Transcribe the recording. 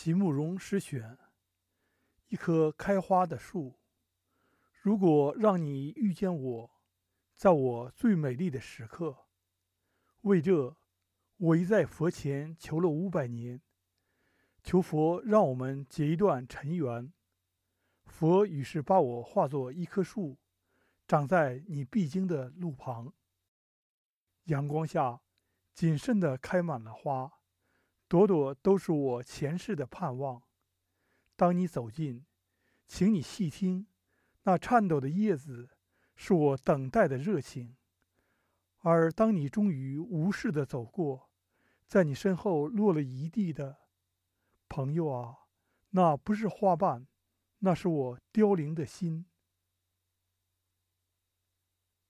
席慕容诗选，一棵开花的树。如果让你遇见我，在我最美丽的时刻，为这，我已在佛前求了五百年，求佛让我们结一段尘缘。佛于是把我化作一棵树，长在你必经的路旁。阳光下，谨慎地开满了花。朵朵都是我前世的盼望。当你走近，请你细听，那颤抖的叶子是我等待的热情。而当你终于无视的走过，在你身后落了一地的朋友啊，那不是花瓣，那是我凋零的心。